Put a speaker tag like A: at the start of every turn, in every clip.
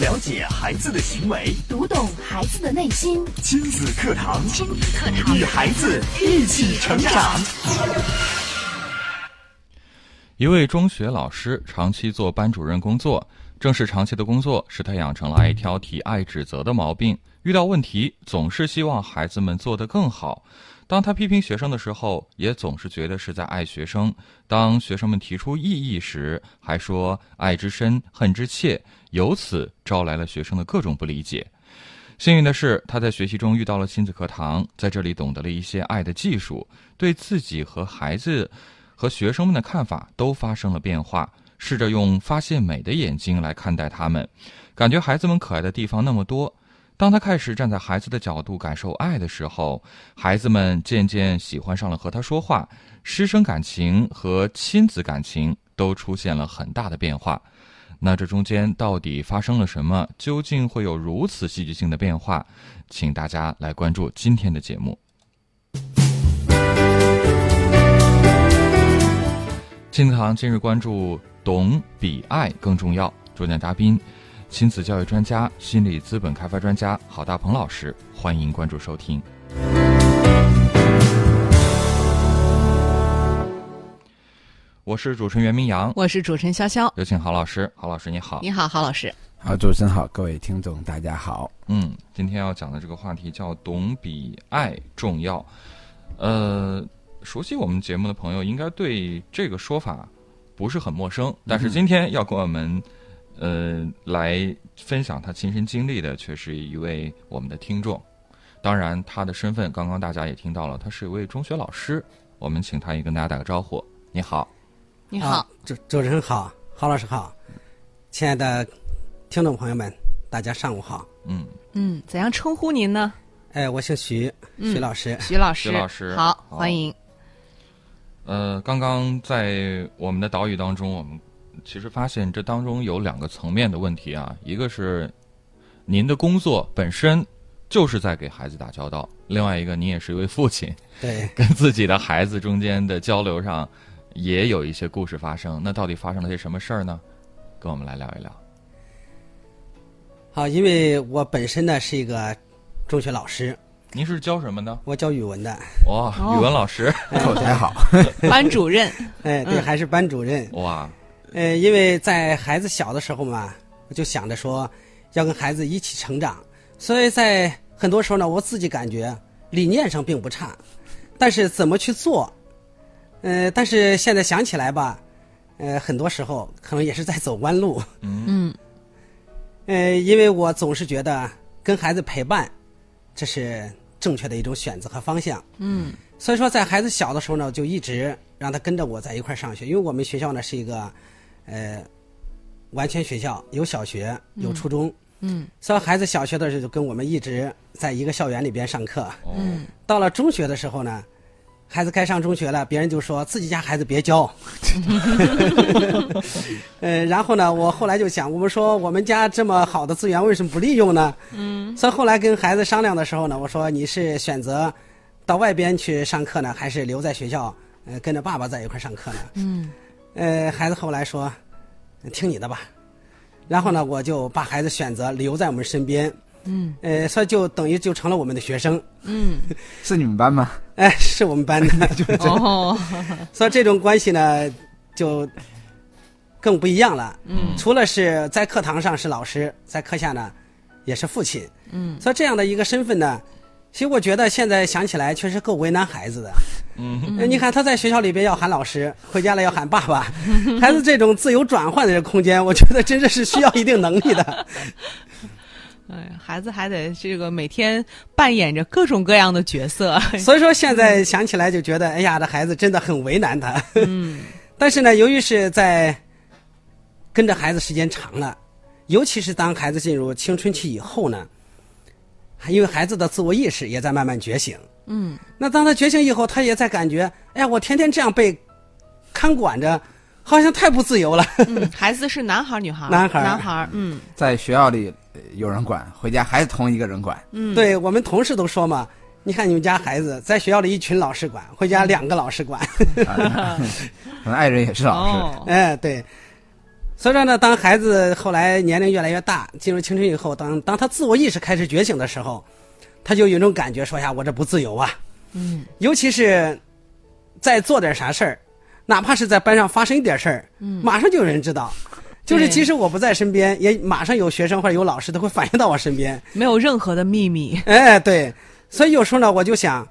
A: 了解孩子的行为，
B: 读懂孩子的内心。
A: 亲子课堂，
B: 亲子课堂，
A: 与孩子一起成长。
C: 一位中学老师长期做班主任工作，正是长期的工作使他养成了爱挑剔、爱指责的毛病。遇到问题，总是希望孩子们做得更好。当他批评学生的时候，也总是觉得是在爱学生；当学生们提出异议时，还说爱之深，恨之切，由此招来了学生的各种不理解。幸运的是，他在学习中遇到了亲子课堂，在这里懂得了一些爱的技术，对自己和孩子。和学生们的看法都发生了变化，试着用发现美的眼睛来看待他们，感觉孩子们可爱的地方那么多。当他开始站在孩子的角度感受爱的时候，孩子们渐渐喜欢上了和他说话，师生感情和亲子感情都出现了很大的变化。那这中间到底发生了什么？究竟会有如此戏剧性的变化？请大家来关注今天的节目。亲子堂今日关注：懂比爱更重要。主讲嘉宾：亲子教育专家、心理资本开发专家郝大鹏老师。欢迎关注收听。我是主持人袁明阳，
D: 我是主持人潇潇。
C: 有请郝老师。郝老师，你好。
D: 你好，郝老师。
E: 好，主持人好，各位听众大家好。
C: 嗯，今天要讲的这个话题叫“懂比爱重要”。呃。熟悉我们节目的朋友应该对这个说法不是很陌生，但是今天要跟我们呃来分享他亲身经历的，却是一位我们的听众。当然，他的身份刚刚大家也听到了，他是一位中学老师。我们请他也跟大家打个招呼。你好，
D: 你好，
F: 主主持人好，郝老师好，亲爱的听众朋友们，大家上午好。
C: 嗯
D: 嗯，怎样称呼您呢？
F: 哎，我姓徐，徐老师，
D: 徐老师，
C: 徐老师，
D: 好，欢迎。
C: 呃，刚刚在我们的岛屿当中，我们其实发现这当中有两个层面的问题啊。一个是您的工作本身就是在给孩子打交道，另外一个您也是一位父亲，
F: 对，
C: 跟自己的孩子中间的交流上也有一些故事发生。那到底发生了些什么事儿呢？跟我们来聊一聊。
F: 好，因为我本身呢是一个中学老师。
C: 您是教什么的？
F: 我教语文的。
C: 哇，语文老师
E: 口才好。
D: 班主任。
F: 哎，对，还是班主任。
C: 哇。
F: 呃，因为在孩子小的时候嘛，我就想着说要跟孩子一起成长，所以在很多时候呢，我自己感觉理念上并不差，但是怎么去做，呃，但是现在想起来吧，呃，很多时候可能也是在走弯路。
D: 嗯。
F: 呃，因为我总是觉得跟孩子陪伴，这是。正确的一种选择和方向。
D: 嗯，
F: 所以说在孩子小的时候呢，就一直让他跟着我在一块上学，因为我们学校呢是一个，呃，完全学校，有小学，有初中。
D: 嗯，
F: 所以孩子小学的时候就跟我们一直在一个校园里边上课。
D: 嗯，
F: 到了中学的时候呢。孩子该上中学了，别人就说自己家孩子别教。呃，然后呢，我后来就想，我们说我们家这么好的资源，为什么不利用呢？
D: 嗯。
F: 所以后来跟孩子商量的时候呢，我说你是选择到外边去上课呢，还是留在学校，呃，跟着爸爸在一块上课呢？
D: 嗯。
F: 呃，孩子后来说，听你的吧。然后呢，我就把孩子选择留在我们身边。
D: 嗯，
F: 呃，所以就等于就成了我们的学生。
D: 嗯，
E: 是你们班吗？
F: 哎，是我们班的。
D: 哦，
F: 所以这种关系呢，就更不一样了。
D: 嗯，
F: 除了是在课堂上是老师，在课下呢，也是父亲。
D: 嗯，
F: 所以这样的一个身份呢，其实我觉得现在想起来确实够为难孩子的。
C: 嗯，
F: 你看他在学校里边要喊老师，回家了要喊爸爸，孩子这种自由转换的这空间，我觉得真的是需要一定能力的。
D: 哎，孩子还得这个每天扮演着各种各样的角色，
F: 所以说现在想起来就觉得，哎呀，这孩子真的很为难他。
D: 嗯，
F: 但是呢，由于是在跟着孩子时间长了，尤其是当孩子进入青春期以后呢，因为孩子的自我意识也在慢慢觉醒。
D: 嗯，
F: 那当他觉醒以后，他也在感觉，哎呀，我天天这样被看管着，好像太不自由了。
D: 嗯，孩子是男孩女孩？
F: 男孩
D: 男孩嗯，
E: 在学校里。有人管，回家还是同一个人管。
D: 嗯，
F: 对我们同事都说嘛，你看你们家孩子在学校里一群老师管，回家两个老师管。
E: 可能爱人也是老
D: 师。
F: 哎，对。所以说呢，当孩子后来年龄越来越大，进入青春以后，当当他自我意识开始觉醒的时候，他就有一种感觉，说呀，我这不自由啊。嗯。尤其是，在做点啥事儿，哪怕是在班上发生一点事儿，嗯，马上就有人知道。就是即使我不在身边，也马上有学生或者有老师都会反映到我身边。
D: 没有任何的秘密。
F: 哎，对。所以有时候呢，我就想，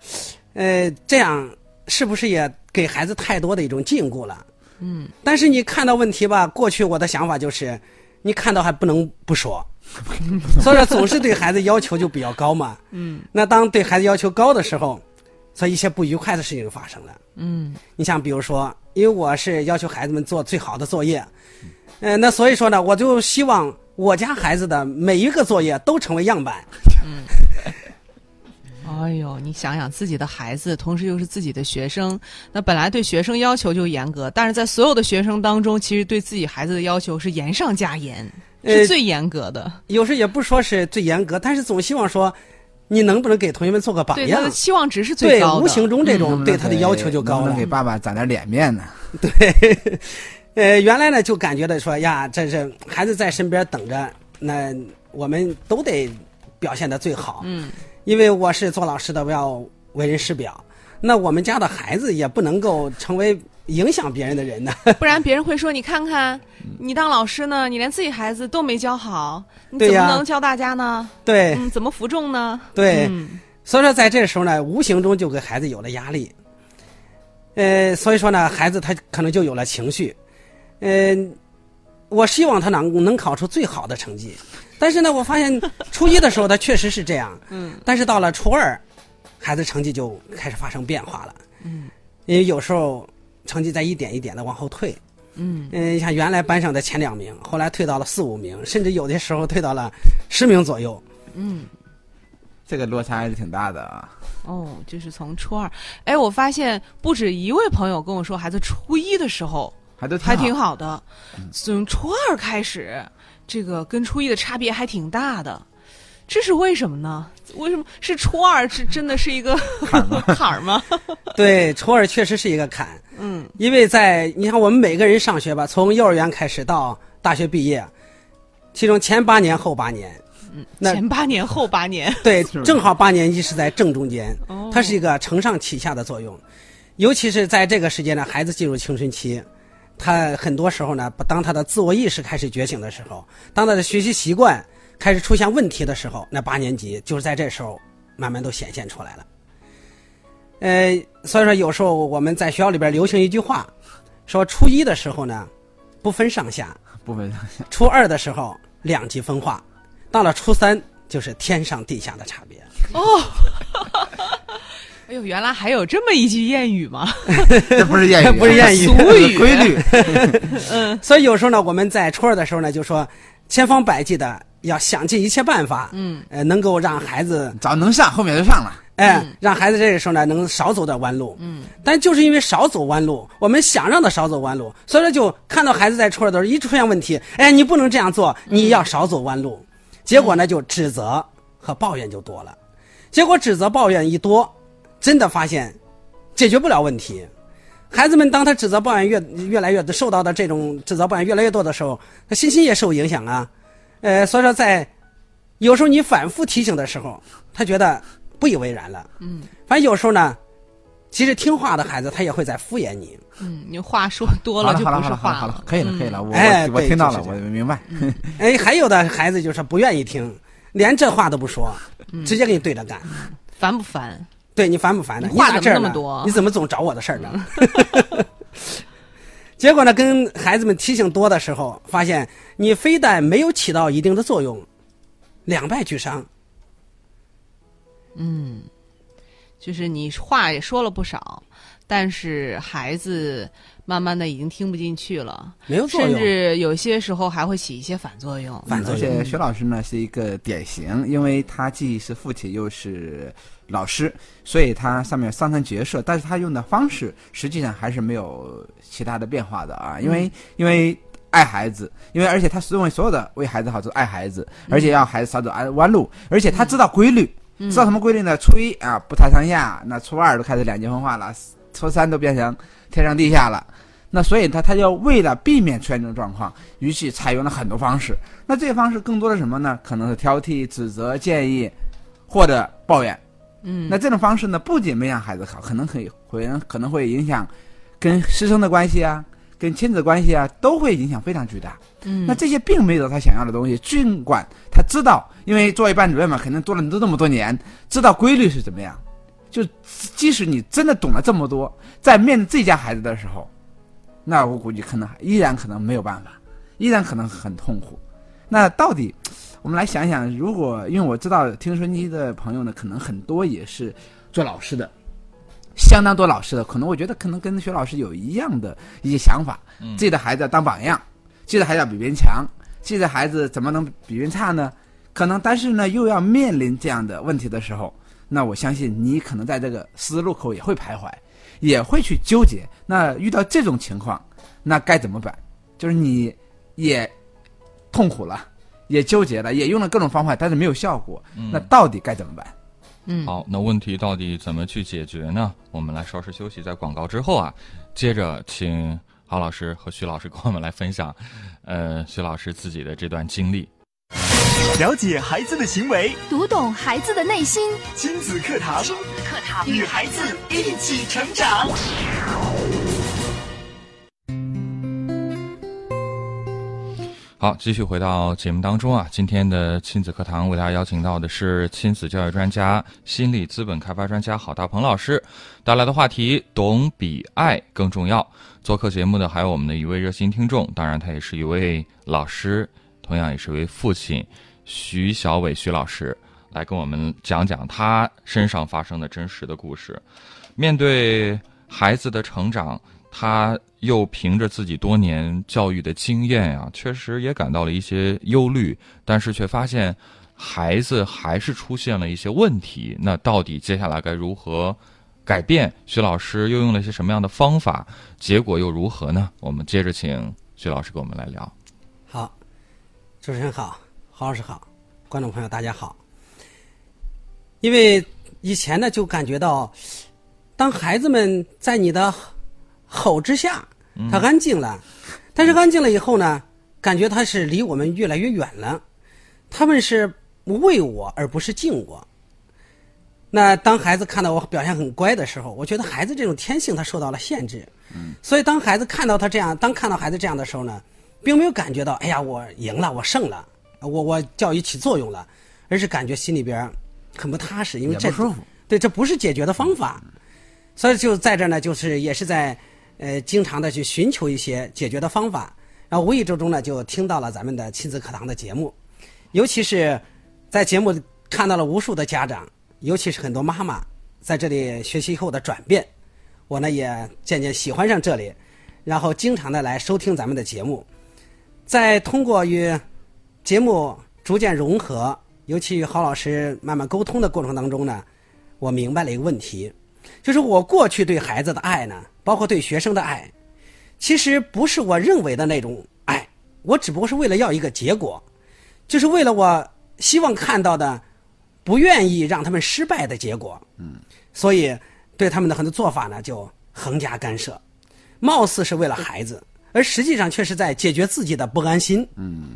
F: 呃，这样是不是也给孩子太多的一种禁锢了？嗯。但是你看到问题吧，过去我的想法就是，你看到还不能不说，所以说总是对孩子要求就比较高嘛。嗯。那当对孩子要求高的时候，所以一些不愉快的事情就发生了。
D: 嗯。
F: 你像比如说，因为我是要求孩子们做最好的作业，呃，那所以说呢，我就希望我家孩子的每一个作业都成为样板。
D: 哎呦，你想想自己的孩子，同时又是自己的学生，那本来对学生要求就严格，但是在所有的学生当中，其实对自己孩子的要求是严上加严，
F: 呃
D: 是最严格的。
F: 有时也不说是最严格，但是总希望说，你能不能给同学们做个榜样
D: 对他的？期望值是最，高的。
F: 无形中这种对他的要求就高了
E: 能不能给。爸爸攒点脸面呢？
F: 对呃，原来呢就感觉到说呀，这是孩子在身边等着，那我们都得表现的最好。
D: 嗯，
F: 因为我是做老师的，我要为人师表。那我们家的孩子也不能够成为影响别人的人呢。
D: 不然别人会说：“你看看，你当老师呢，你连自己孩子都没教好，你怎么能教大家呢？
F: 对
D: 嗯，怎么服众呢？”
F: 对，
D: 嗯
F: 所以说在这时候呢，无形中就给孩子有了压力。呃，所以说呢，孩子他可能就有了情绪。嗯、我希望他能能考出最好的成绩，但是呢，我发现初一的时候他确实是这样，
D: 嗯，
F: 但是到了初二，孩子成绩就开始发生变化了，
D: 嗯，
F: 因为有时候成绩在一点一点的往后退，
D: 嗯，
F: 嗯，像原来班上的前两名，后来退到了四五名，甚至有的时候退到了十名左右。嗯。
E: 这个落差还是挺大的啊。
D: 哦，就是从初二，哎，我发现不止一位朋友跟我说，孩子初一的时候
E: 还都
D: 还挺
E: 好。
D: 好的，从初二开始，这个跟初一的差别还挺大的，这是为什么呢？为什么？是初二是真的是一个坎 儿吗？
F: 对，初二确实是一个坎，
D: 嗯。
F: 因为在你看我们每个人上学吧，从幼儿园开始到大学毕业，其中前八年后八年，那
D: 前八年后八年，
F: 对，正好八年级是在正中间
D: 哦，
F: 它是一个承上启下的作用。尤其是在这个时间呢，孩子进入青春期，他很多时候呢，当他的自我意识开始觉醒的时候，当他的学习习惯开始出现问题的时候，那八年级就是在这时候慢慢都显现出来了。呃，所以说有时候我们在学校里边流行一句话，说初一的时候呢，不分上下，
E: 不分上下
F: 初二的时候两极分化，到了初三就是天上地下的差别。
D: 哎呦，原来还有这么一句谚语吗？
E: 这不是谚语，
F: 不是谚语
D: 俗语。
E: 规律。嗯。
F: 所以有时候呢，我们在初二的时候呢，就说千方百计的要想尽一切办法，
D: 嗯，
F: 呃，能够让孩子，
E: 早能上，后面就上了。
F: 哎，让孩子这个时候呢能少走点弯路，嗯，但就是因为少走弯路，我们想让他少走弯路，所以说就看到孩子在初二的时候一出现问题，哎，你不能这样做，你要少走弯路，结果呢就指责和抱怨就多了，结果指责抱怨一多，真的发现解决不了问题。孩子们当他指责抱怨越越来越受到的这种指责抱怨越来越多的时候，他信心也受影响啊。呃，所以说在有时候你反复提醒的时候，他觉得不以为然了。嗯，反正有时候呢，其实听话的孩子他也会在敷衍你。
D: 嗯，你话说多
E: 了，
D: 就，不是话
E: 好了，好了，可以了，可以了。我
F: 哎
E: 我听到了，我明白。
F: 哎，还有的孩子就是不愿意听，连这话都不说，直接给你对着干。
D: 烦不烦？
F: 对你烦不烦呢？
D: 你
F: 咋这儿呢
D: 那么多
F: 你怎么总找我的事儿呢？结果呢，跟孩子们提醒多的时候，发现你非但没有起到一定的作用，两败俱伤。
D: 嗯就是你话也说了不少，但是孩子慢慢的已经听不进去了，
F: 没有作用
D: 甚至有些时候还会起一些反作用。
F: 反作用。
E: 而且薛老师呢是一个典型，因为他既是父亲又是老师，所以他上面有上层角色，但是他用的方式实际上还是没有其他的变化的啊，因为、因为。爱孩子，因为而且他认为所有的为孩子好就是爱孩子，而且要孩子少走弯路，而且他知道规律，知道什么规律呢？初一啊不谈上下，那初二都开始两极分化了，初三都变成天上地下了。那所以他他要为了避免出现这种状况，于是采用了很多方式。那这些方式更多的什么呢？可能是挑剔、指责、建议，或者抱怨。
D: 嗯，
E: 那这种方式呢，不仅没让孩子好，可能可以会可能会影响跟师生的关系啊，跟亲子关系啊，都会影响非常巨大。
D: 嗯，
E: 那这些并没有他想要的东西，尽管他知道，因为作为班主任嘛，肯定做了都这么多年，知道规律是怎么样。就即使你真的懂了这么多，在面对自己家孩子的时候。那我估计可能依然可能没有办法，依然可能很痛苦。那到底，我们来想想，如果因为我知道听收音机的朋友呢，可能很多也是做老师的，相当多老师的，可能我觉得可能跟薛老师有一样的一些想法，自己的孩子要当榜样，自己的孩子要比别人强，自己的孩子怎么能比别人差呢？可能但是呢，又要面临这样的问题的时候，那我相信你可能在这个十字路口也会徘徊。也会去纠结，那遇到这种情况，那该怎么办？就是你也痛苦了，也纠结了，也用了各种方法，但是没有效果，那到底该怎么办？
D: 嗯，
C: 好，那问题到底怎么去解决呢？我们来稍事休息，在广告之后啊，接着请郝老师和徐老师跟我们来分享，呃，徐老师自己的这段经历。
A: 了解孩子的行为，
B: 读懂孩子的内心。
A: 亲子课堂，
B: 亲子
A: 与孩子一起成长。
C: 好，继续回到节目当中啊。今天的亲子课堂为大家邀请到的是亲子教育专家、心理资本开发专家郝大鹏老师带来的话题：懂比爱更重要。做客节目的还有我们的一位热心听众，当然他也是一位老师，同样也是一位父亲。徐小伟徐老师来跟我们讲讲他身上发生的真实的故事。面对孩子的成长，他又凭着自己多年教育的经验啊，确实也感到了一些忧虑，但是却发现孩子还是出现了一些问题。那到底接下来该如何改变？徐老师又用了一些什么样的方法？结果又如何呢？我们接着请徐老师跟我们来聊。
F: 好，主持人好。郝老师好，观众朋友大家好。因为以前呢，就感觉到，当孩子们在你的吼之下，他安静了，但是安静了以后呢，感觉他是离我们越来越远了。他们是畏我而不是敬我。那当孩子看到我表现很乖的时候，我觉得孩子这种天性他受到了限制。嗯。所以当孩子看到他这样，当看到孩子这样的时候呢，并没有感觉到，哎呀，我赢了，我胜了。我我教育起作用了，而是感觉心里边很不踏实，因为这对这不是解决的方法，所以就在这呢，就是也是在呃经常的去寻求一些解决的方法，然后无意之中呢就听到了咱们的亲子课堂的节目，尤其是在节目看到了无数的家长，尤其是很多妈妈在这里学习后的转变，我呢也渐渐喜欢上这里，然后经常的来收听咱们的节目，在通过与节目逐渐融合，尤其与郝老师慢慢沟通的过程当中呢，我明白了一个问题，就是我过去对孩子的爱呢，包括对学生的爱，其实不是我认为的那种爱，我只不过是为了要一个结果，就是为了我希望看到的，不愿意让他们失败的结果。嗯，所以对他们的很多做法呢，就横加干涉，貌似是为了孩子，而实际上却是在解决自己的不安心。嗯。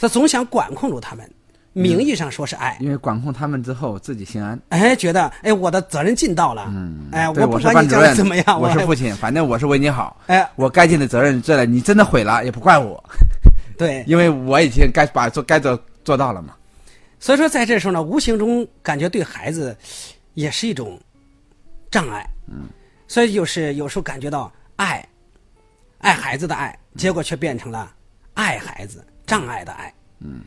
F: 他总想管控住他们，名义上说是爱，
E: 因为管控他们之后自己心安。
F: 哎，觉得哎，我的责任尽到了。
E: 嗯，
F: 哎，
E: 我
F: 不管你将来怎么样，
E: 我是父亲，反正我是为你好。
F: 哎，
E: 我该尽的责任做了，你真的毁了也不怪我。
F: 对，
E: 因为我已经该把做该做做到了嘛。
F: 所以说，在这时候呢，无形中感觉对孩子也是一种障碍。
E: 嗯，
F: 所以就是有时候感觉到爱，爱孩子的爱，结果却变成了爱孩子。障碍的爱，
E: 嗯，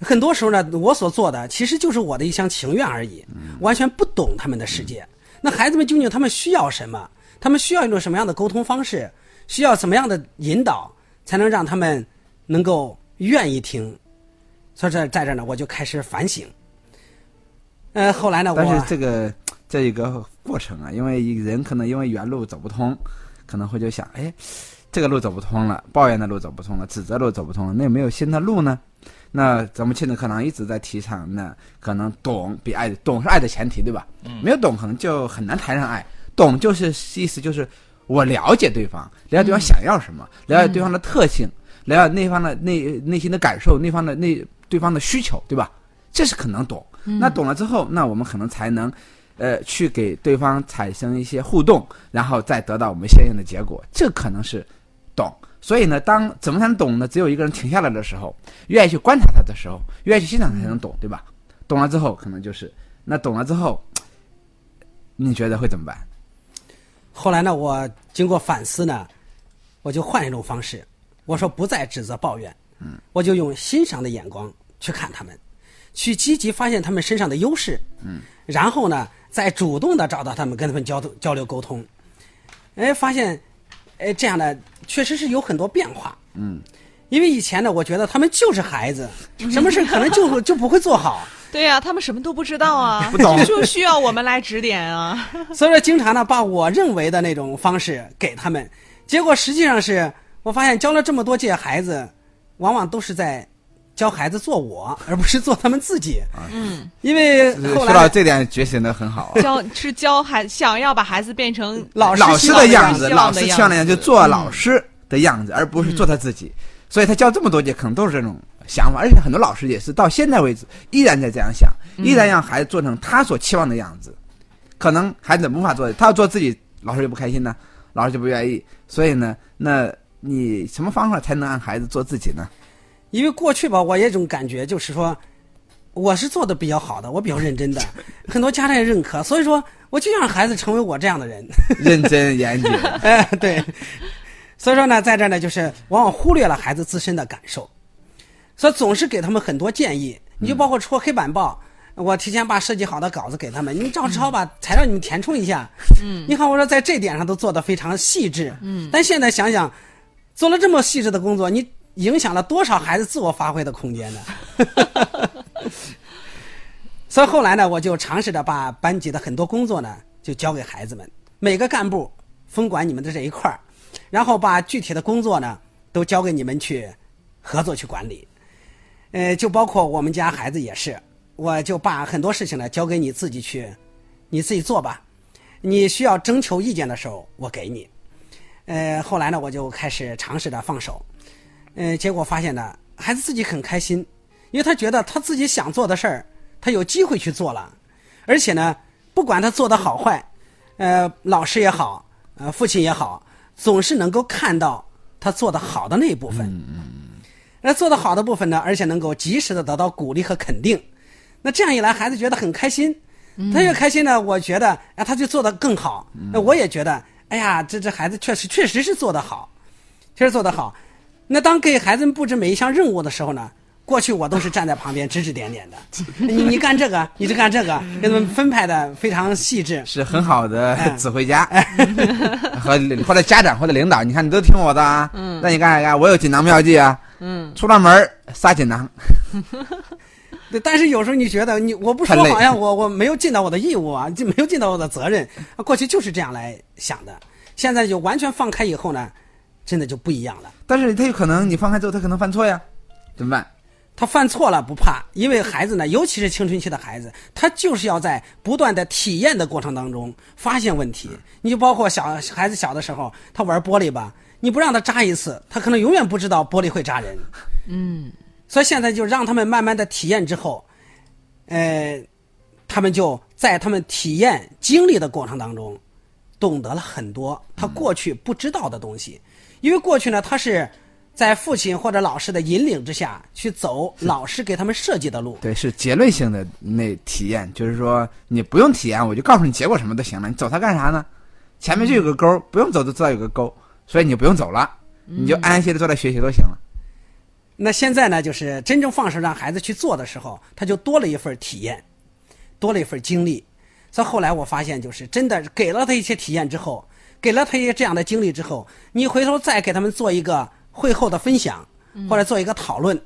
F: 很多时候呢，我所做的其实就是我的一厢情愿而已，完全不懂他们的世界。那孩子们究竟他们需要什么？他们需要一种什么样的沟通方式？需要什么样的引导，才能让他们能够愿意听？所以在在这呢，我就开始反省。呃，后来呢，
E: 但是这个这一个过程啊，因为人可能因为原路走不通，可能会就想，哎。这个路走不通了，抱怨的路走不通了，指责路走不通了，那有没有新的路呢？那咱们亲子课堂一直在提倡，那可能懂比爱懂是爱的前提，对吧？嗯。没有懂，可能就很难谈上爱。懂就是意思就是我了解对方，了解对方想要什么，了解对方的特性，了解对方的内内心的感受，对方的内对方的需求，对吧？这是可能懂。那懂了之后，那我们可能才能，呃，去给对方产生一些互动，然后再得到我们相应的结果。这可能是懂。所以呢，当怎么才能懂呢？只有一个人停下来的时候，愿意去观察他的时候，愿意去欣赏他才能懂，对吧？懂了之后，可能就是那懂了之后，你觉得会怎么办？
F: 后来呢，我经过反思呢，我就换一种方式，我说不再指责抱怨，嗯，我就用欣赏的眼光去看他们，去积极发现他们身上的优势，嗯，然后呢，再主动的找到他们，跟他们交交流沟通，哎，发现，哎，这样呢，确实是有很多变化，
E: 嗯，
F: 因为以前呢，我觉得他们就是孩子，什么事可能就就不会做好。
D: 对呀、他们什么都不知道啊，
E: 不懂
D: 就需要我们来指点啊。
F: 所以说，经常呢把我认为的那种方式给他们，结果实际上是我发现教了这么多届孩子，往往都是在教孩子做我，而不是做他们自己。嗯，因为后
E: 说到
F: 来
E: 这点，觉醒的很好。啊
D: 教是教孩想要把孩子变成
F: 老师
E: 老师的样子，老师希望的样子，就做老师的样子，而不是做他自己。所以他教这么多节，可能都是这种想法，而且很多老师也是到现在为止依然在这样想，依然让孩子做成他所期望的样子。可能孩子无法做，他要做自己，老师就不开心呢，老师就不愿意。所以呢，那你什么方法才能让孩子做自己呢？
F: 因为过去吧，我有一种感觉，就是说我是做的比较好的，我比较认真的，很多家长也认可，所以说我就让孩子成为我这样的人。
E: 认真严谨，
F: 哎，对，所以说呢，在这儿呢，就是往往忽略了孩子自身的感受，所以总是给他们很多建议。你就包括出黑板报，我提前把设计好的稿子给他们，你照抄把材料你们填充一下。嗯，你看我说在这点上都做得非常细致。嗯，但现在想想，做了这么细致的工作，你影响了多少孩子自我发挥的空间呢？所以后来呢，我就尝试着把班级的很多工作呢，就交给孩子们，每个干部分管你们的这一块儿，然后把具体的工作呢，都交给你们去合作去管理。呃，就包括我们家孩子也是，我就把很多事情呢交给你自己去，你自己做吧。你需要征求意见的时候，我给你。呃，后来呢，我就开始尝试着放手，呃，结果发现呢，孩子自己很开心，因为他觉得他自己想做的事儿，他有机会去做了，而且呢，不管他做的好坏，呃，老师也好，呃，父亲也好，总是能够看到他做的好的那一部分。那做的好的部分呢，而且能够及时的得到鼓励和肯定，那这样一来，孩子觉得很开心，他越开心呢，我觉得啊，他就做得更好，那我也觉得，哎呀，这这孩子确实确实是做得好，确实做得好。那当给孩子们布置每一项任务的时候呢，过去我都是站在旁边指指点点的，你你干这个，你就干这个，给他们分派的非常细致。
E: 是很好的指挥家，和或者家长或者领导，你看你都听我的啊，嗯，那你干啥干？我有锦囊妙计啊，嗯，出了门儿撒锦囊，
F: 对，但是有时候你觉得你我不说好像我我没有尽到我的义务啊，就没有尽到我的责任。啊过去就是这样来想的，现在就完全放开以后呢，真的就不一样了。
E: 但是他有可能你放开之后，他可能犯错呀，怎么办？
F: 他犯错了不怕，因为孩子呢，尤其是青春期的孩子，他就是要在不断的体验的过程当中发现问题。你就包括小孩子小的时候，他玩玻璃吧，你不让他扎一次，他可能永远不知道玻璃会扎人。嗯，所以现在就让他们慢慢的体验之后，呃，他们就在他们体验经历的过程当中，懂得了很多他过去不知道的东西，因为过去呢，他是在父亲或者老师的引领之下去走老师给他们设计的路。
E: 对，是结论性的那体验，就是说你不用体验，我就告诉你结果什么都行了，你走它干啥呢？前面就有个沟，不用走都知道有个沟，所以你就不用走了，你就安安心的坐在学习都行了。
F: 那现在呢，就是真正放手让孩子去做的时候，他就多了一份体验，多了一份经历。所以后来我发现，就是真的给了他一些体验之后，给了他一些这样的经历之后，你回头再给他们做一个会后的分享，或者做一个讨论，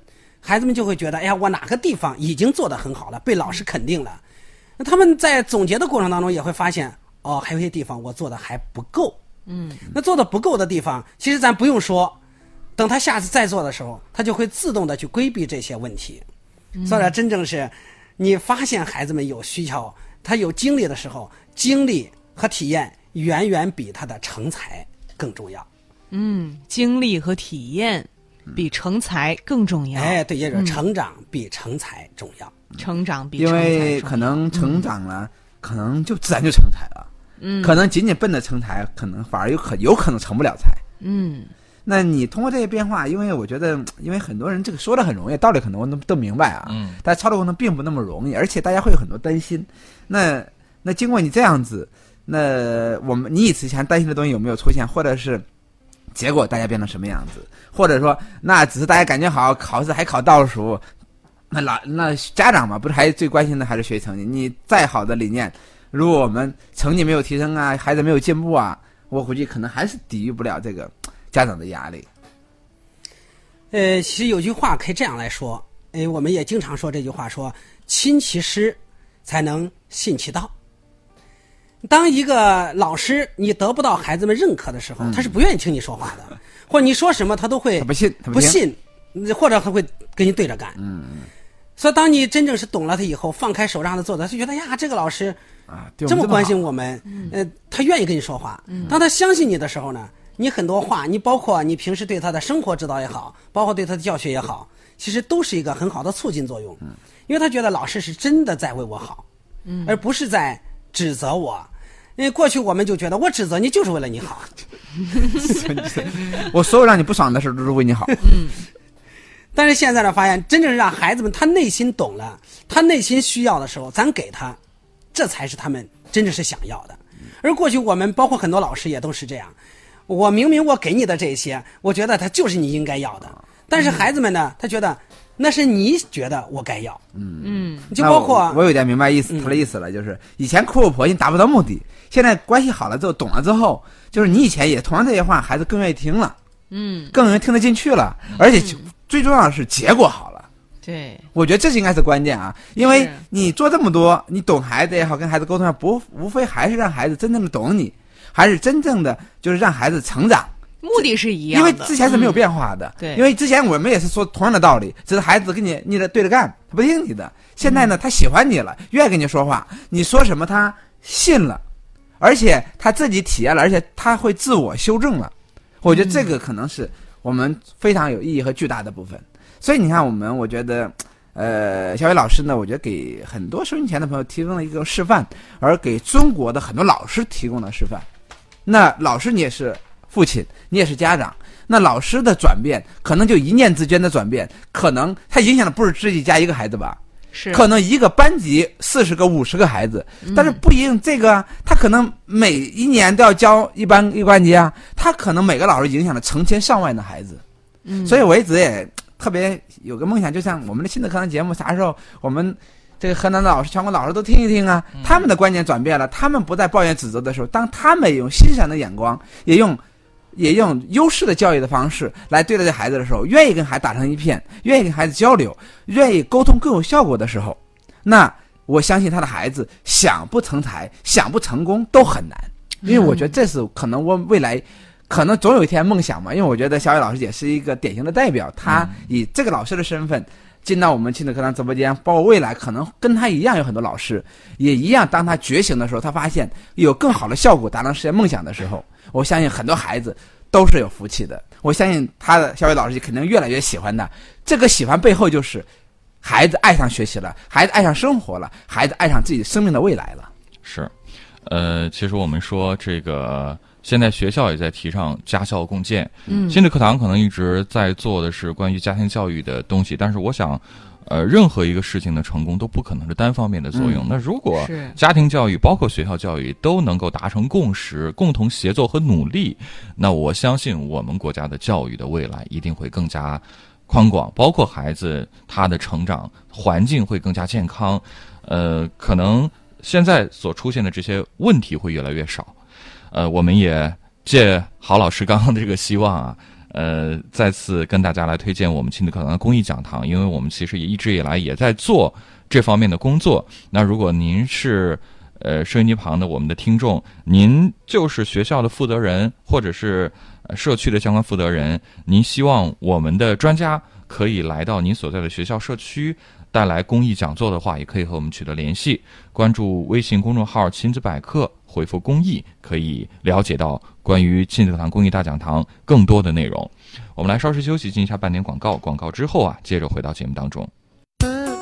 F: 孩子们就会觉得，哎呀，我哪个地方已经做得很好了，被老师肯定了。那他们在总结的过程当中也会发现，哦，还有些地方我做的还不够。嗯，那做的不够的地方，其实咱不用说，等他下次再做的时候，他就会自动的去规避这些问题。所以呢，真正是你发现孩子们有需求，他有经历的时候，经历和体验远远比他的成才更重要。
D: 嗯，经历和体验比成才更重要。
F: 哎，对，也就是成长比成才重要。
D: 成长比
E: 因
D: 成才重要
E: 为可能成长了，可能就自然就成才了。
D: 嗯，
E: 可能仅仅奔着成才，可能反而有可有可能成不了才。
D: 嗯
E: 那你通过这些变化，因为我觉得，因为很多人这个说的很容易，道理可能都都明白啊，
C: 嗯，
E: 但操作过程并不那么容易，而且大家会有很多担心。那那经过你这样子，那我们你以前担心的东西有没有出现，或者是结果大家变成什么样子，或者说那只是大家感觉好，考试还考倒数，那老那家长嘛，不是还最关心的还是学习成绩？你再好的理念，如果我们成绩没有提升啊，孩子没有进步啊，我估计可能还是抵御不了这个家长的压力。
F: 呃，其实有句话可以这样来说，哎，我们也经常说这句话说，亲其师，才能信其道。当一个老师你得不到孩子们认可的时候，他是不愿意听你说话的，或者你说什么他都会
E: 不信，他
F: 不
E: 听。
F: 信，或者他会跟你对着干。嗯，所以当你真正是懂了他以后，放开手让他做的，他就觉得呀，这个老师
E: 啊，
F: 这么关心我们，呃，他愿意跟你说话。当他相信你的时候呢，你很多话，你包括你平时对他的生活指导也好，包括对他的教学也好，其实都是一个很好的促进作用。因为他觉得老师是真的在为我好，而不是在指责我。因为过去我们就觉得我指责你就是为了你好，
E: 我所有让你不爽的事都是为你好。
F: 但是现在呢，发现真正让孩子们他内心懂了，他内心需要的时候，咱给他，这才是他们真正是想要的。而过去我们包括很多老师也都是这样，我明明我给你的这些，我觉得他就是你应该要的，但是孩子们呢，他觉得那是你觉得我该要，
D: 嗯。
F: 嗯就包括
E: 我我有点明白意思，
F: 嗯
E: 他的意思了，就是以前苦口婆心达不到目的，现在关系好了之后，懂了之后，就是你以前也同样这些话，孩子更愿意听了，
D: 嗯，
E: 更容易听得进去了，而且最重要的是结果好了。
D: 对，
E: 我觉得这是应该是关键啊，因为你做这么多，你懂孩子也好，跟孩子沟通也好，不无非还是让孩子真正的懂你，还是真正的就是让孩子成长。
D: 目的是一样
E: 因为。之前是没有
D: 嗯
E: 变化的，
D: 对
E: 因为之前我们也是说同样的道理，只是孩子跟你你的对着干，他不听你的。现在呢，他喜欢你了，愿意跟你说话，你说什么他信了，而且他自己体验了，而且他会自我修正了。我觉得这个可能是我们非常有意义和巨大的部分。所以你看，我们我觉得，呃，小伟老师呢，我觉得给很多收音前的朋友提供了一个示范，而给中国的很多老师提供了示范。那老师你也是父亲，你也是家长，那老师的转变可能就一念之间的转变，可能他影响的不是自己家一个孩子吧，
D: 是。
E: 可能一个班级四十个、五十个孩子，但是不一定这个啊，他可能每一年都要教一班一个班级啊，他可能每个老师影响了成千上万的孩子，
D: 嗯。
E: 所以我一直也特别有个梦想，就像我们的亲子课堂节目，啥时候我们这个河南的老师、全国老师都听一听啊，他们的观念转变了，他们不再抱怨指责的时候，当他们也用欣赏的眼光，也用。也用优势的教育的方式来对待这孩子的时候，愿意跟孩子打成一片，愿意跟孩子交流，愿意沟通更有效果的时候，那我相信他的孩子想不成才，想不成功都很难，因为我觉得这是可能我未来可能总有一天梦想嘛。因为我觉得小雨老师也是一个典型的代表，他以这个老师的身份进到我们亲子课堂直播间，包括未来可能跟他一样有很多老师也一样，当他觉醒的时候，他发现有更好的效果达成实现梦想的时候，我相信很多孩子都是有福气的。我相信他的小伟老师肯定越来越喜欢他，这个喜欢背后就是。孩子爱上学习了，孩子爱上生活了，孩子爱上自己生命的未来了。
C: 是，呃，其实我们说这个，现在学校也在提倡家校共建。
D: 嗯
C: 亲子课堂可能一直在做的是关于家庭教育的东西，但是我想，呃，任何一个事情的成功都不可能是单方面的作用。
E: 嗯
C: 那如果家庭教育包括学校教育都能够达成共识、共同协作和努力，那我相信我们国家的教育的未来一定会更加宽广，包括孩子他的成长环境会更加健康。呃，可能现在所出现的这些问题会越来越少。呃，我们也借郝老师刚刚的这个希望啊，呃，再次跟大家来推荐我们亲子课堂的公益讲堂，因为我们其实也一直以来也在做这方面的工作。那如果您是呃收音机旁的我们的听众，您就是学校的负责人，或者是社区的相关负责人，您希望我们的专家可以来到您所在的学校社区。带来公益讲座的话，也可以和我们取得联系，关注微信公众号“亲子百科”，回复“公益”，可以了解到关于亲子课堂公益大讲堂更多的内容。我们来稍事休息，进一下半点广告。广告之后啊，接着回到节目当中。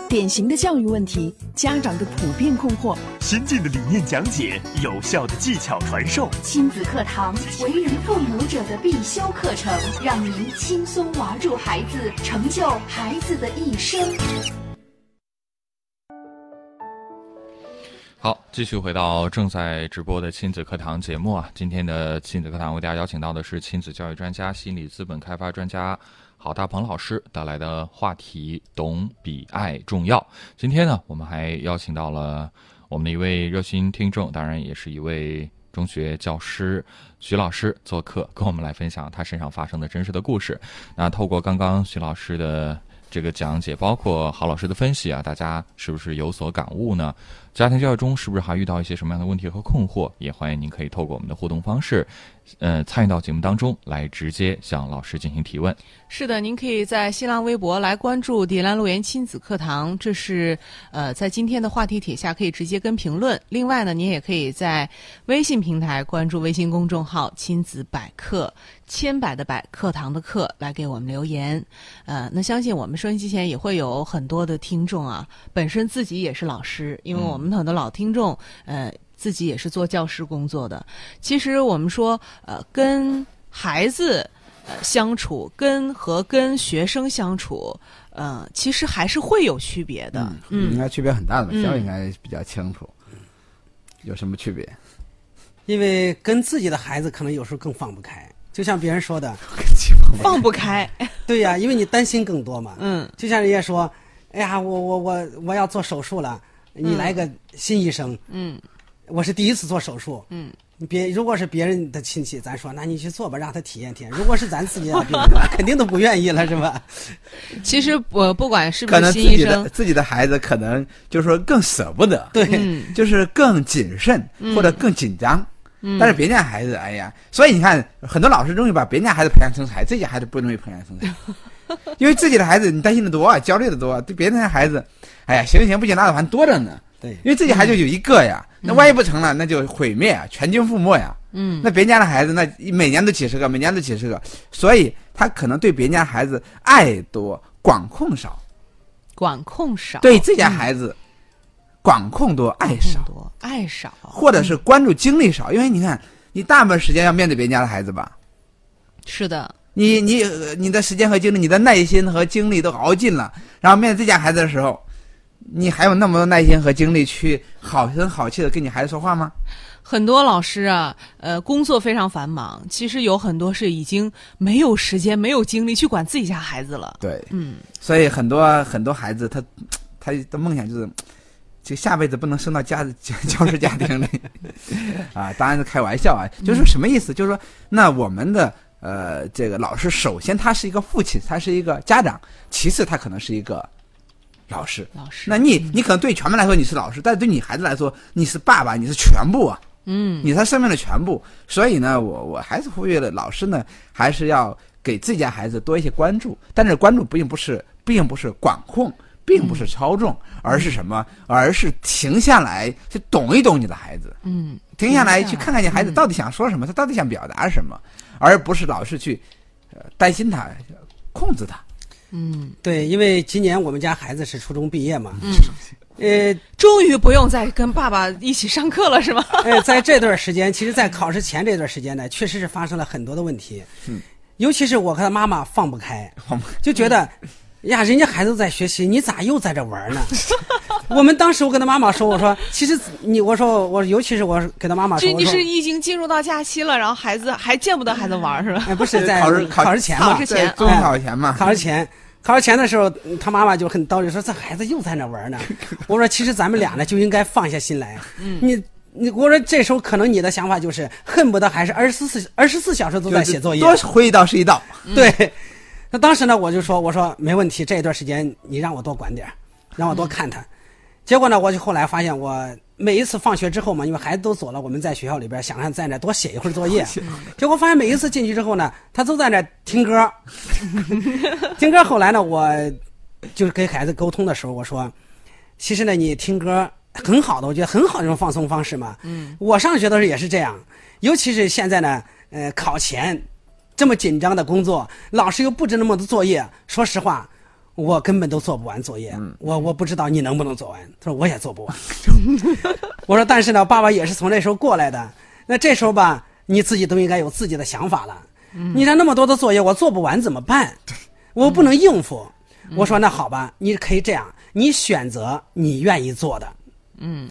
B: 典型的教育问题，家长的普遍困惑，
A: 先进的理念讲解，有效的技巧传授，
B: 亲子课堂为人父母者的必修课程，让您轻松娃住孩子，成就孩子的一生。
C: 好，继续回到正在直播的亲子课堂节目啊。今天的亲子课堂为大家邀请到的是亲子教育专家、心理资本开发专家郝大鹏老师带来的话题：懂比爱重要。今天呢，我们还邀请到了我们的一位热心听众，当然也是一位中学教师徐老师做客，跟我们来分享他身上发生的真实的故事。那透过刚刚徐老师的这个讲解，包括郝老师的分析啊，大家是不是有所感悟呢？家庭教育中是不是还遇到一些什么样的问题和困惑？也欢迎您可以透过我们的互动方式，呃，参与到节目当中来，直接向老师进行提问。
D: 是的，您可以在新浪微博来关注“迪兰路言亲子课堂”，这是呃在今天的话题帖下可以直接跟评论。另外呢，您也可以在微信平台关注微信公众号“亲子百科”，千百的百课堂的课来给我们留言。呃，那相信我们收音机前也会有很多的听众啊，本身自己也是老师，因为我们很多老听众，呃，自己也是做教师工作的。其实我们说，呃，跟孩子。呃，相处跟和跟学生相处，呃，其实还是会有区别的。
E: 嗯，应该区别很大的吧？
D: 嗯
E: 小应该比较清楚，有什么区别？
F: 因为跟自己的孩子可能有时候更放不开，就像别人说的，
D: 放不开。
F: 对呀，因为你担心更多嘛。
D: 嗯
F: 就像人家说，哎呀，我我我我要做手术了，你来个新医生，
D: 嗯。
F: 我是第一次做手术，
D: 嗯，
F: 你别如果是别人的亲戚，咱说那你去做吧，让他体验体验。如果是咱自己的病人，肯定都不愿意了，是吧？
D: 其实我不管是不
E: 可
D: 是
E: 能自己的
D: 新医生，
E: 自己的孩子可能就是说更舍不得，
F: 对，
D: 嗯。
E: 就是更谨慎或者更紧张。
D: 嗯。
E: 但是别人家孩子，哎呀，所以你看，很多老师容易把别人家孩子培养成才，自己孩子不容易培养成才，因为自己的孩子你担心的多，焦虑的多，对别人家孩子，哎呀，行行不行，那还多着呢。
F: 对。
E: 因为自己孩子就有一个呀，那万一不成了，那就毁灭啊，全军覆没呀。
D: 嗯。
E: 那别人家的孩子，那每年都几十个，每年都几十个，所以他可能对别人家孩子爱多，管控少；
D: 管控少，
E: 对自家孩子管控多，爱少，
D: 多爱少，
E: 或者是关注精力少。因为你看，你大部分时间要面对别人家的孩子吧，
D: 是的，
E: 你你呃你的时间和精力，你的耐心和精力都熬尽了，然后面对自家孩子的时候，你还有那么多耐心和精力去好声好气的跟你孩子说话吗？
D: 很多老师啊，呃，工作非常繁忙，其实有很多是已经没有时间、没有精力去管自己家孩子了。
E: 对，
D: 嗯，
E: 所以很多很多孩子他他的梦想就是，就下辈子不能生到家教 教师家庭里 啊，当然是开玩笑啊，就是什么意思？就是说，那我们的呃这个老师，首先他是一个父亲，他是一个家长，其次他可能是一个老师。
D: 老师，
E: 那你你可能对全班来说你是老师，但是对你孩子来说你是爸爸，你是全部啊。
D: 嗯
E: 你是他生命的全部。所以呢，我我还是呼吁了老师呢，还是要给自己家孩子多一些关注。但是关注并不是，并不是管控，并不是操纵，而是什么？而是停下来去懂一懂你的孩子，
D: 嗯，
E: 停下来去看看你孩子到底想说什么，他到底想表达什么，而不是老是去呃担心他、控制他。
D: 嗯
F: 对，因为今年我们家孩子是初中毕业嘛，
D: 嗯，
F: 呃
D: 终于不用再跟爸爸一起上课了，是吗？
F: 呃，在这段时间，其实，在考试前这段时间呢，确实是发生了很多的问题。
E: 嗯，
F: 尤其是我和他妈妈放不开，
E: 放不
F: 就觉得，呀，人家孩子在学习，你咋又在这玩呢？我们当时我跟他妈妈说，我说，其实你，我说我，尤其是我跟他妈妈说，
D: 这你是已经进入到假期了，然后孩子还见不得孩子玩是吧？
F: 哎，不是在
E: 考试
F: 考试前嘛
D: 考试，前
E: 在中考前嘛，
F: 考试前，考试前的时候，他妈妈就很叨叨说：“这孩子又在那玩呢。”我说：“其实咱们俩呢就应该放下心来。嗯，你你，我说这时候可能你的想法就是恨不得还是二十四二十四小时都在写作业。
E: 多回一道是一道。
F: 对，那当时呢，我就说：“我说没问题，这一段时间你让我多管点儿让我多看他。结果呢，我就后来发现，我每一次放学之后嘛，因为孩子都走了，我们在学校里边想让他在那多写一会儿作业。结果发现每一次进去之后呢，他都在那听歌。听歌后来呢，我就是跟孩子沟通的时候，我说，其实呢，你听歌很好的，我觉得很好的一种放松方式嘛。嗯，我上学的时候也是这样，尤其是现在呢，呃，考前这么紧张的工作，老师又布置那么多作业，说实话。我根本都做不完作业，我我不知道你能不能做完。他说我也做不完。我说但是呢，爸爸也是从那时候过来的，那这时候吧，你自己都应该有自己的想法了。你让那么多的作业我做不完怎么办？我不能应付。我说那好吧，你可以这样，你选择你愿意做的。
D: 嗯，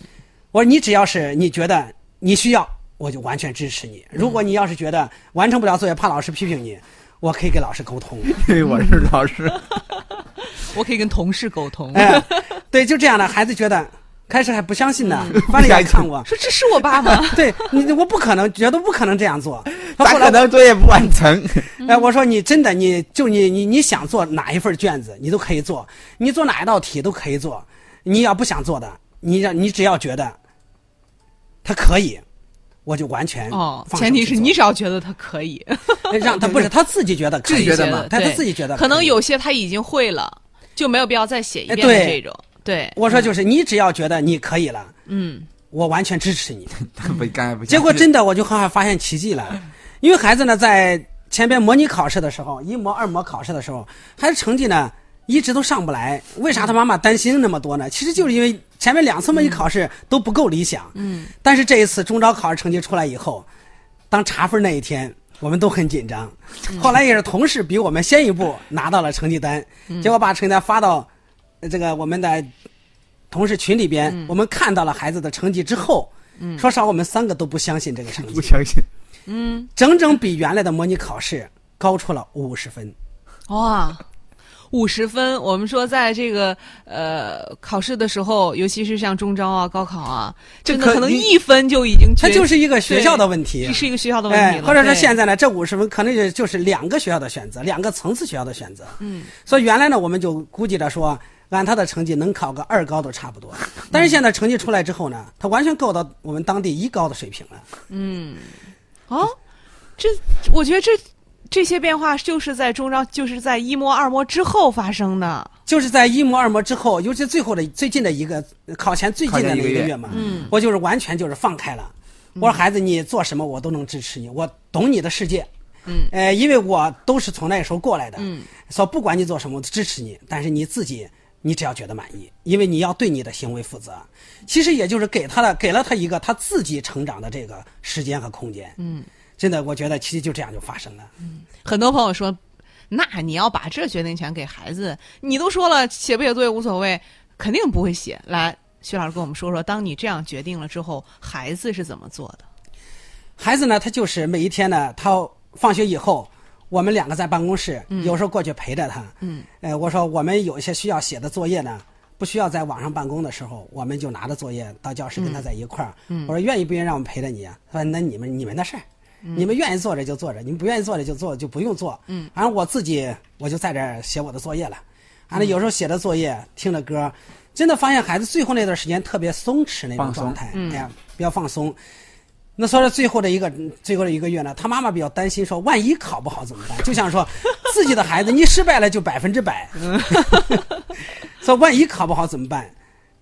F: 我说你只要是你觉得你需要，我就完全支持你。如果你要是觉得完成不了作业，怕老师批评你，我可以跟老师沟通。
E: 因为我是老师。
D: 我可以跟同事沟通。
F: 哎，对，就这样的孩子觉得开始还不相信呢，翻脸看我
D: 说这是我爸吗？
F: 对你，我不可能，绝对不可能这样做。
E: 咋可能作业不完成？
F: 哎，我说你真的，你就你你你想做哪一份卷子，你都可以做，你做哪一道题都可以做。你要不想做的，你让你只要觉得他可以，我就完全
D: 哦。前提是你只要觉得他可以，
F: 让 他不是他自己觉得可以
E: 觉得嘛？
F: 他他自己觉得
D: 可能有些他已经会了。就没有必要再写一遍的这种。对，
F: 我说就是你只要觉得你可以了，
D: 嗯，
F: 我完全支持你。
E: 不干不。
F: 结果真的我就很好发现奇迹了，因为孩子呢在前边模拟考试的时候，一模二模考试的时候，孩子成绩呢一直都上不来。为啥他妈妈担心那么多呢？其实就是因为前面两次模拟考试都不够理想。
D: 嗯。
F: 但是这一次中招考试成绩出来以后，当查分那一天。我们都很紧张，后来也是同事比我们先一步拿到了成绩单，结果把成绩单发到这个我们的同事群里边，我们看到了孩子的成绩之后，说实话，我们三个都不相信这个成绩，
E: 不相信，
D: 嗯，
F: 整整比原来的模拟考试高出了五十分，
D: 哇。五十分，我们说在这个呃考试的时候，尤其是像中招啊、高考啊，真的可能一分就已经，
F: 它就是一个学校的问题，
D: 这是一个学校的问
F: 题或者说现在呢，这五十分可能也就是两个学校的选择，两个层次学校的选择。
D: 嗯，
F: 所以原来呢，我们就估计着说，按他的成绩能考个二高都差不多。但是现在成绩出来之后呢，他完全够到我们当地一高的水平了。
D: 嗯，哦，这我觉得这。这些变化就是在中招，就是在一模二模之后发生的。
F: 就是在一模二模之后，尤其最后的最近的一个考前最近的那一个月嘛，
D: 嗯，
F: 我就是完全就是放开了。我说孩子，你做什么我都能支持你，我懂你的世界，
D: 嗯，
F: 呃，因为我都是从那时候过来的，
D: 嗯，
F: 说不管你做什么我都支持你，但是你自己你只要觉得满意，因为你要对你的行为负责。其实也就是给他了给了他一个他自己成长的这个时间和空间，
D: 嗯。
F: 真的，我觉得其实就这样就发生了。
D: 嗯，很多朋友说，那你要把这决定权给孩子，你都说了写不写作业无所谓，肯定不会写。来，徐老师跟我们说说，当你这样决定了之后，孩子是怎么做的？
F: 孩子呢，他就是每一天呢，他放学以后，我们两个在办公室，有时候过去陪着他。
D: 嗯，
F: 呃，我说我们有一些需要写的作业呢，不需要在网上办公的时候，我们就拿着作业到教室跟他在一块儿。
D: 嗯，
F: 我说愿意不愿意让我们陪着你啊？他说那你们你们的事儿。你们愿意坐着就坐着，你们不愿意坐着就坐就不用坐。
D: 嗯，
F: 反正我自己我就在这儿写我的作业了。完了有时候写着作业，听着歌，真的发现孩子最后那段时间特别松弛那种状态，哎呀，比较放松。那所以最后的一个最后的一个月呢，他妈妈比较担心，说万一考不好怎么办？就想说自己的孩子，你失败了就百分之百。说万一考不好怎么办？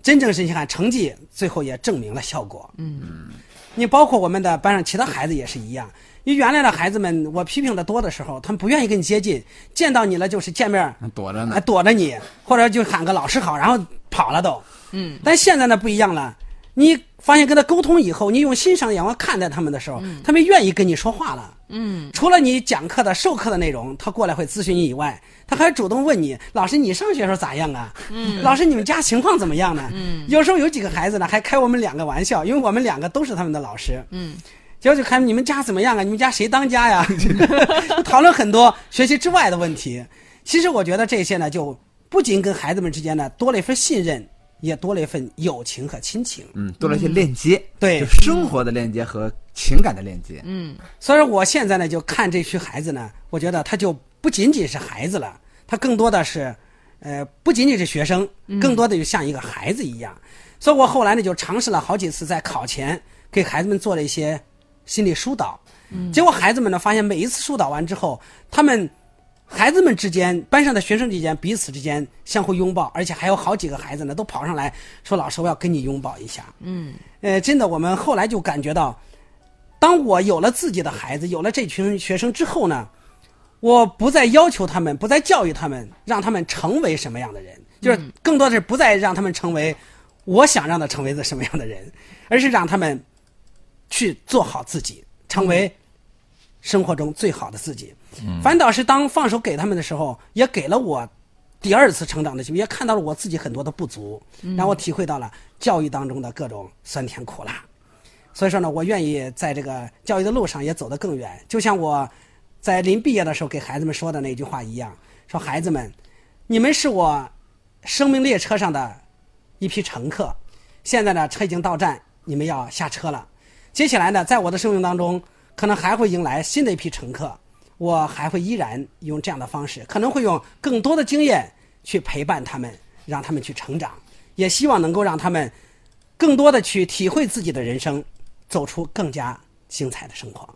F: 真正是你看成绩最后也证明了效果。
D: 嗯。
F: 你包括我们的班上其他孩子也是一样，你原来的孩子们，我批评的多的时候，他们不愿意跟你接近，见到你了就是见面
E: 躲着呢，
F: 躲着你，或者就喊个老师好，然后跑了都。
D: 嗯。
F: 但现在呢不一样了，你发现跟他沟通以后，你用欣赏的眼光看待他们的时候，他们愿意跟你说话了。
D: 嗯。
F: 除了你讲课的授课的内容，他过来会咨询你以外。他还主动问你，老师，你上学时候咋样啊？
D: 嗯，
F: 老师，你们家情况怎么样呢？
D: 嗯，
F: 有时候有几个孩子呢，还开我们两个玩笑，因为我们两个都是他们的老师。
D: 嗯，
F: 结果就看你们家怎么样啊？你们家谁当家呀？讨论很多学习之外的问题。其实我觉得这些呢，就不仅跟孩子们之间呢多了一份信任，也多了一份友情和亲情。
E: 嗯，多了一些链接，
F: 对
E: 生活的链接和情感的链接。
D: 嗯，
F: 所以说我现在呢，就看这群孩子呢，我觉得他就。不仅仅是孩子了，他更多的是，呃，不仅仅是学生，更多的就像一个孩子一样。所以我后来呢，就尝试了好几次，在考前给孩子们做了一些心理疏导。结果孩子们呢，发现每一次疏导完之后，他们孩子们之间、班上的学生之间彼此之间相互拥抱，而且还有好几个孩子呢都跑上来说：“老师，我要跟你拥抱一下。”
D: 嗯，
F: 呃，真的，我们后来就感觉到，当我有了自己的孩子，有了这群学生之后呢，我不再要求他们，不再教育他们，让他们成为什么样的人，就是更多的是不再让他们成为我想让他成为的什么样的人，而是让他们去做好自己，成为生活中最好的自己。反倒是当放手给他们的时候，也给了我第二次成长的机会，也看到了我自己很多的不足，让我体会到了教育当中的各种酸甜苦辣。所以说呢，我愿意在这个教育的路上也走得更远。就像我在临毕业的时候给孩子们说的那句话一样：说孩子们，你们是我生命列车上的一批乘客，现在呢，车已经到站，你们要下车了。接下来呢，在我的生命当中，可能还会迎来新的一批乘客，我还会依然用这样的方式，可能会用更多的经验去陪伴他们，让他们去成长，也希望能够让他们更多的去体会自己的人生，走出更加精彩的生活。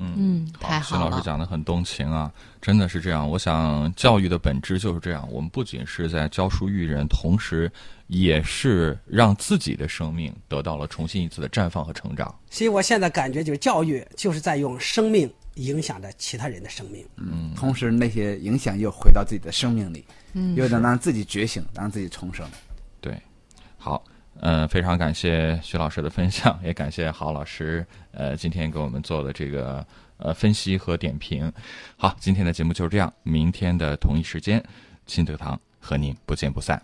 D: 嗯，太好了
C: 徐老师。讲的很动情啊，真的是这样。我想教育的本质就是这样，我们不仅是在教书育人，同时也是让自己的生命得到了重新一次的绽放和成长。
F: 所以我现在感觉就是教育就是在用生命影响着其他人的生命。
E: 嗯，同时那些影响又回到自己的生命里，嗯，又能让自己觉醒，让自己重生。
C: 对，好，嗯，非常感谢徐老师的分享，也感谢郝老师，呃，今天给我们做的这个呃分析和点评。好，今天的节目就是这样，明天的同一时间，亲德堂和您不见不散。